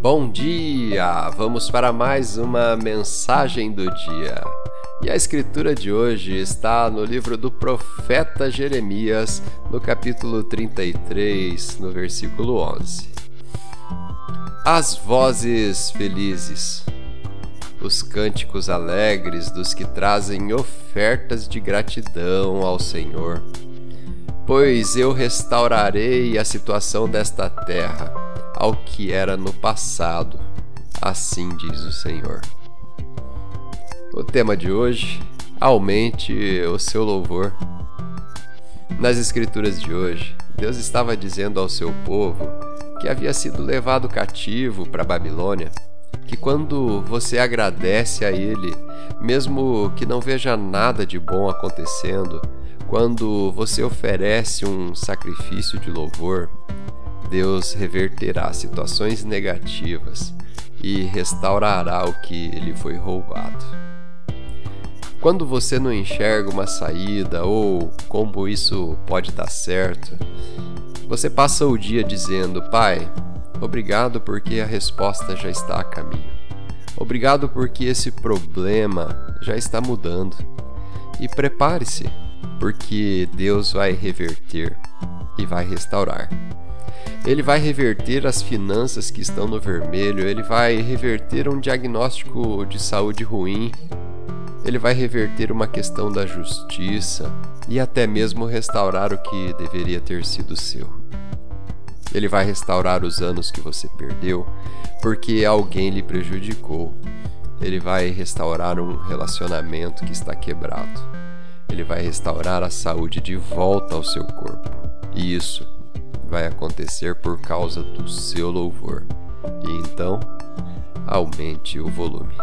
Bom dia! Vamos para mais uma mensagem do dia. E a escritura de hoje está no livro do profeta Jeremias, no capítulo 33, no versículo 11. As vozes felizes, os cânticos alegres dos que trazem ofertas de gratidão ao Senhor. Pois eu restaurarei a situação desta terra ao que era no passado, assim diz o Senhor. O tema de hoje: aumente o seu louvor. Nas Escrituras de hoje, Deus estava dizendo ao seu povo que havia sido levado cativo para a Babilônia, que quando você agradece a Ele, mesmo que não veja nada de bom acontecendo, quando você oferece um sacrifício de louvor, Deus reverterá situações negativas e restaurará o que lhe foi roubado. Quando você não enxerga uma saída ou como isso pode dar certo, você passa o dia dizendo: Pai, obrigado porque a resposta já está a caminho. Obrigado porque esse problema já está mudando. E prepare-se, porque Deus vai reverter e vai restaurar. Ele vai reverter as finanças que estão no vermelho, ele vai reverter um diagnóstico de saúde ruim, ele vai reverter uma questão da justiça e até mesmo restaurar o que deveria ter sido seu. Ele vai restaurar os anos que você perdeu porque alguém lhe prejudicou. Ele vai restaurar um relacionamento que está quebrado. Ele vai restaurar a saúde de volta ao seu corpo. E isso vai acontecer por causa do seu louvor. E então, aumente o volume.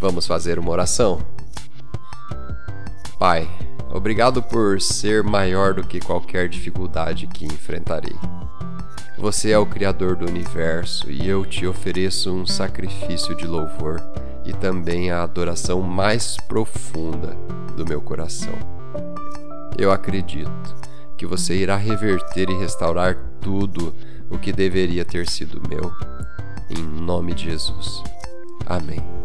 Vamos fazer uma oração. Pai, obrigado por ser maior do que qualquer dificuldade que enfrentarei. Você é o Criador do universo e eu te ofereço um sacrifício de louvor e também a adoração mais profunda do meu coração. Eu acredito que você irá reverter e restaurar tudo o que deveria ter sido meu. Em nome de Jesus. Amém.